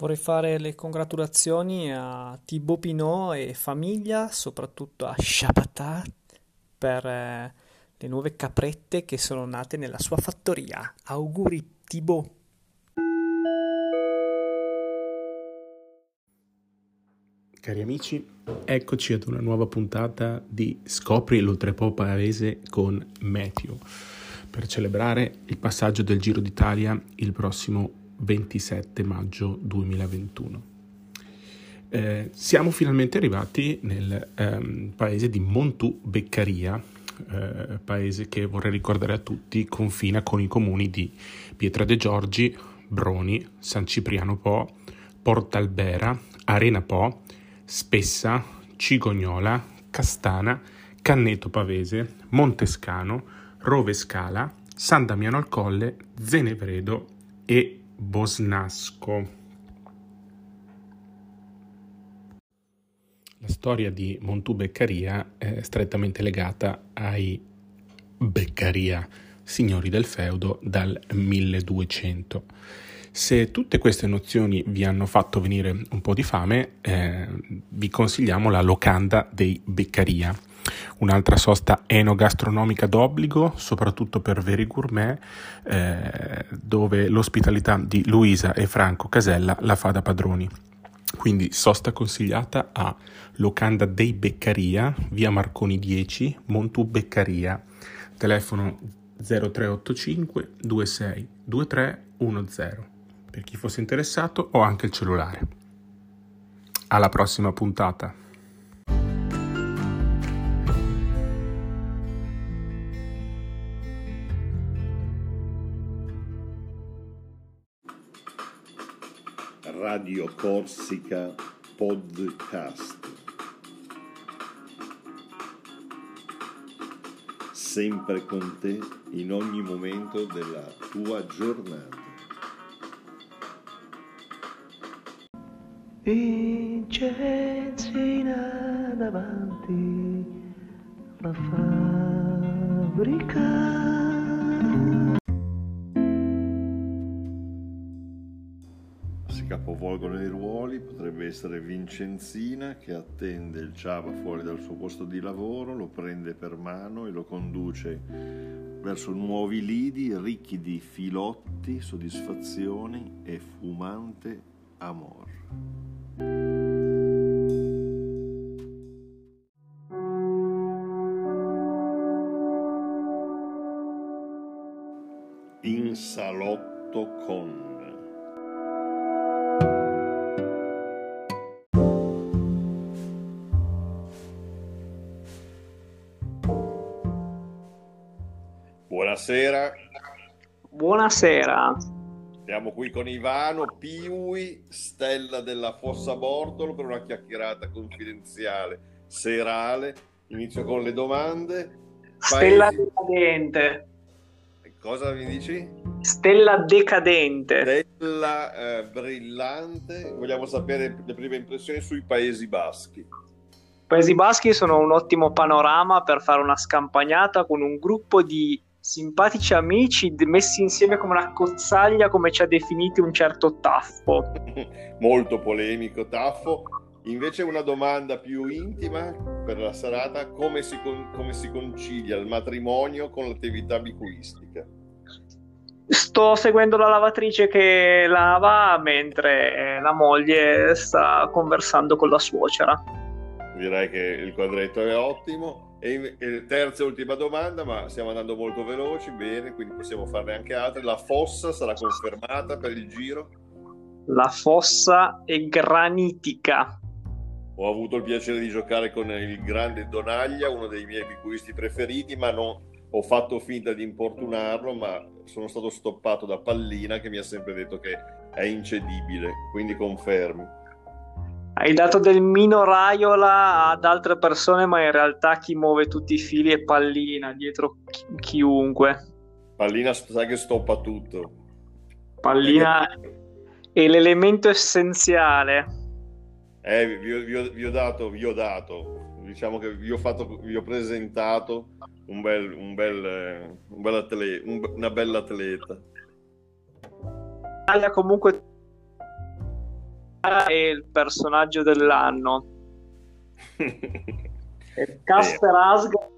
Vorrei fare le congratulazioni a Thibaut Pinot e famiglia, soprattutto a Shapatat per eh, le nuove caprette che sono nate nella sua fattoria. Auguri Thibaut! Cari amici, eccoci ad una nuova puntata di Scopri l'Oltrepo Paese con Matthew per celebrare il passaggio del Giro d'Italia il prossimo 27 maggio 2021. Eh, siamo finalmente arrivati nel ehm, paese di Montù Beccaria, eh, paese che vorrei ricordare a tutti confina con i comuni di Pietra de Giorgi, Broni, San Cipriano Po, Portalbera, Arena Po, Spessa, Cigognola, Castana, Canneto Pavese, Montescano, Rove Scala, San Damiano al Colle, Zenevredo e Bosnasco. La storia di Montù Beccaria è strettamente legata ai Beccaria, signori del feudo, dal 1200. Se tutte queste nozioni vi hanno fatto venire un po' di fame, eh, vi consigliamo la locanda dei Beccaria Un'altra sosta enogastronomica d'obbligo, soprattutto per veri gourmet, eh, dove l'ospitalità di Luisa e Franco Casella la fa da padroni. Quindi sosta consigliata a Locanda dei Beccaria, via Marconi 10, Montù Beccaria, telefono 0385 26 2310 per chi fosse interessato o anche il cellulare. Alla prossima puntata. Radio Corsica Podcast. Sempre con te in ogni momento della tua giornata. Vincenzina davanti la fabbrica. Capovolgono i ruoli, potrebbe essere Vincenzina che attende il Ciava fuori dal suo posto di lavoro, lo prende per mano e lo conduce verso nuovi lidi ricchi di filotti, soddisfazioni e fumante amor. In salotto con Buonasera. Buonasera. Siamo qui con Ivano, Piui, Stella della Fossa Bortolo per una chiacchierata confidenziale serale. Inizio con le domande. Stella decadente. Cosa mi dici? Stella decadente. Stella eh, brillante. Vogliamo sapere le prime impressioni sui Paesi Baschi. I Paesi Baschi sono un ottimo panorama per fare una scampagnata con un gruppo di simpatici amici messi insieme come una cozzaglia come ci ha definito un certo Taffo. Molto polemico Taffo. Invece una domanda più intima per la serata, come si, con- come si concilia il matrimonio con l'attività bicuistica? Sto seguendo la lavatrice che lava mentre la moglie sta conversando con la suocera. Direi che il quadretto è ottimo. E, e terza e ultima domanda, ma stiamo andando molto veloci, bene, quindi possiamo farne anche altre. La fossa sarà confermata per il giro? La fossa è granitica. Ho avuto il piacere di giocare con il grande Donaglia, uno dei miei bicuisti preferiti, ma non, ho fatto finta di importunarlo, ma sono stato stoppato da Pallina che mi ha sempre detto che è incedibile, quindi confermi. Hai dato del Mino Raiola ad altre persone, ma in realtà chi muove tutti i fili è Pallina, dietro chi- chiunque. Pallina sai che stoppa tutto. Pallina è l'elemento essenziale. Eh, vi, ho, vi, ho, vi, ho dato, vi ho dato, diciamo che vi ho, fatto, vi ho presentato un bel, un bel, un bel atleta, un, una bella atleta. Comunque è il personaggio dell'anno. Casper Asgard.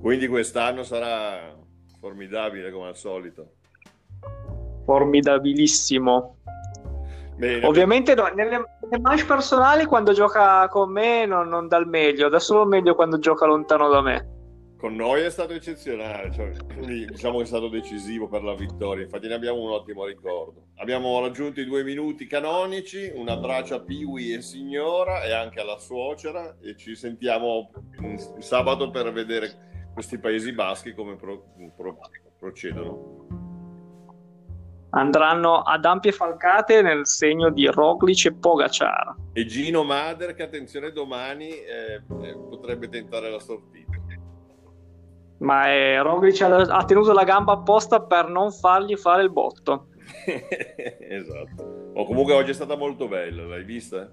Quindi quest'anno sarà formidabile come al solito. Formidabilissimo. Bene, Ovviamente no, nelle, nelle match personali quando gioca con me non, non dà il meglio, dà solo il meglio quando gioca lontano da me. Con noi è stato eccezionale, cioè, diciamo che è stato decisivo per la vittoria, infatti ne abbiamo un ottimo ricordo. Abbiamo raggiunto i due minuti canonici, un abbraccio a Piwi e signora e anche alla suocera e ci sentiamo sabato per vedere questi Paesi Baschi come pro, pro, procedono andranno ad ampie falcate nel segno di Roglic e Pogacar. E Gino Mader che attenzione domani eh, eh, potrebbe tentare la sortita. Ma eh, Roglic ha, tenuto la gamba apposta per non fargli fare il botto. esatto. O comunque oggi è stata molto bella, l'hai vista?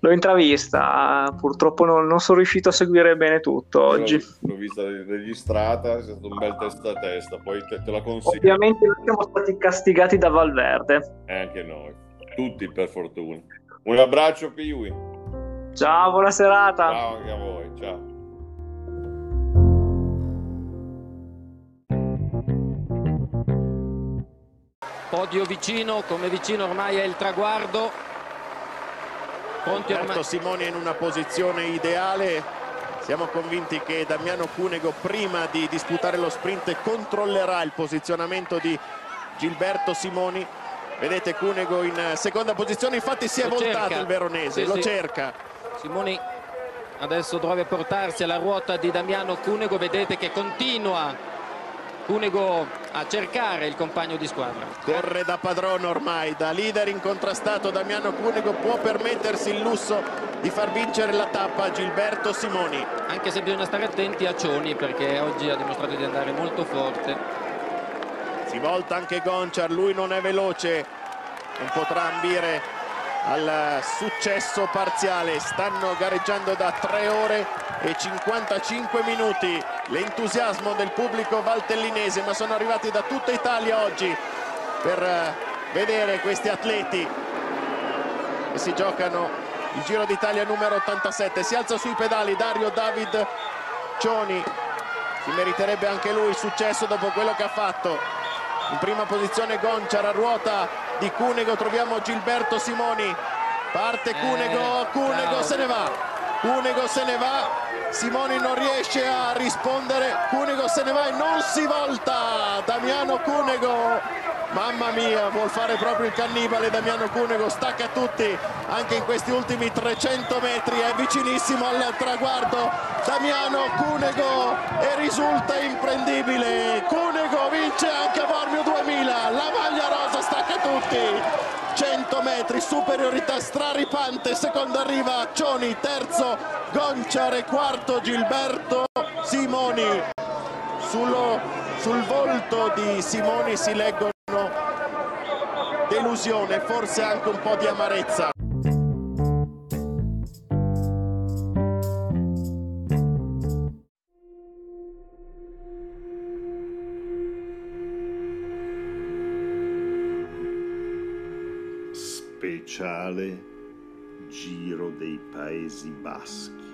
L'ho intravista, purtroppo non, non, sono riuscito a seguire bene tutto oggi. L'ho, l'ho vista registrata, è stato un bel testa a testa, poi te, te la consiglio. Ovviamente noi siamo stati castigati da Valverde. E anche noi, tutti per fortuna. Un abbraccio Piwi. Ciao, buona serata. Ciao anche a voi, ciao. Podio vicino, come vicino ormai è il traguardo, Pronti ormai... Simoni in una posizione ideale. Siamo convinti che Damiano Cunego prima di disputare lo sprint controllerà il posizionamento di Gilberto Simoni. Vedete Cunego in seconda posizione infatti si è lo voltato cerca. il veronese sì, lo sì. cerca. Simoni adesso dovrebbe portarsi alla ruota di Damiano Cunego vedete che continua. Cunego a cercare il compagno di squadra. Corre da padrone ormai, da leader incontrastato Damiano Cunego può permettersi il lusso di far vincere la tappa Gilberto Simoni. Anche se bisogna stare attenti a Cioni perché oggi ha dimostrato di andare molto forte. Si volta anche Gonciar, lui non è veloce, non potrà ambire al successo parziale. Stanno gareggiando da 3 ore e 55 minuti. L'entusiasmo del pubblico valtellinese ma sono arrivati da tutta Italia oggi per eh, vedere questi atleti che si giocano il Giro d'Italia numero 87 si alza sui pedali Dario David Cioni. Si meriterebbe anche lui il successo dopo quello che ha fatto in prima posizione Goncia a ruota di Cunego troviamo Gilberto Simoni. Parte Cunego, eh, Cunego se ne va Cunego se ne va Simoni non riesce a rispondere Cunego se ne va e non si volta. Damiano Cunego mamma mia vuol fare proprio il cannibale Damiano Cunego stacca tutti anche in questi ultimi 300 metri è vicinissimo al traguardo. Damiano Cunego e risulta imprendibile. Cunego vince anche a Bormio 2000 la maglia rosa stacca tutti. 100 metri, superiorità straripante, secondo arriva Cioni, terzo Gonciare, quarto Gilberto Simoni. Sullo, sul volto di Simoni si leggono delusione, forse anche un po' di amarezza. speciale Giro dei Paesi Baschi.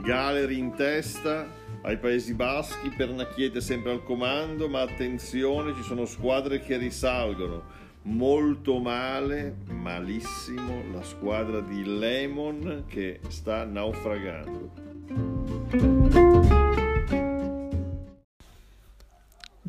Galeri in testa ai Paesi Baschi, Pernacchiete sempre al comando, ma attenzione, ci sono squadre che risalgono. Molto male, malissimo, la squadra di Lemon che sta naufragando.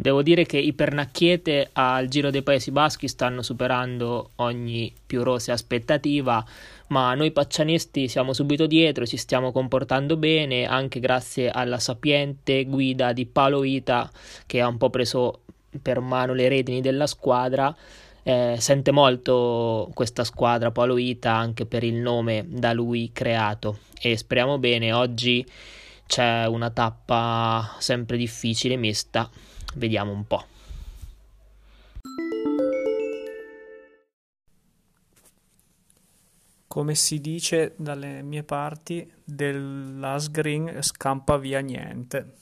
Devo dire che i pernacchiete al Giro dei Paesi Baschi stanno superando ogni più rosea aspettativa, ma noi paccianisti siamo subito dietro, ci stiamo comportando bene, anche grazie alla sapiente guida di Paolo Ita che ha un po' preso per mano le redini della squadra. Eh, sente molto questa squadra Paolo Ita anche per il nome da lui creato e speriamo bene oggi c'è una tappa sempre difficile, mista. Vediamo un po'. come si dice dalle mie parti, dell'Asgreen scampa via niente.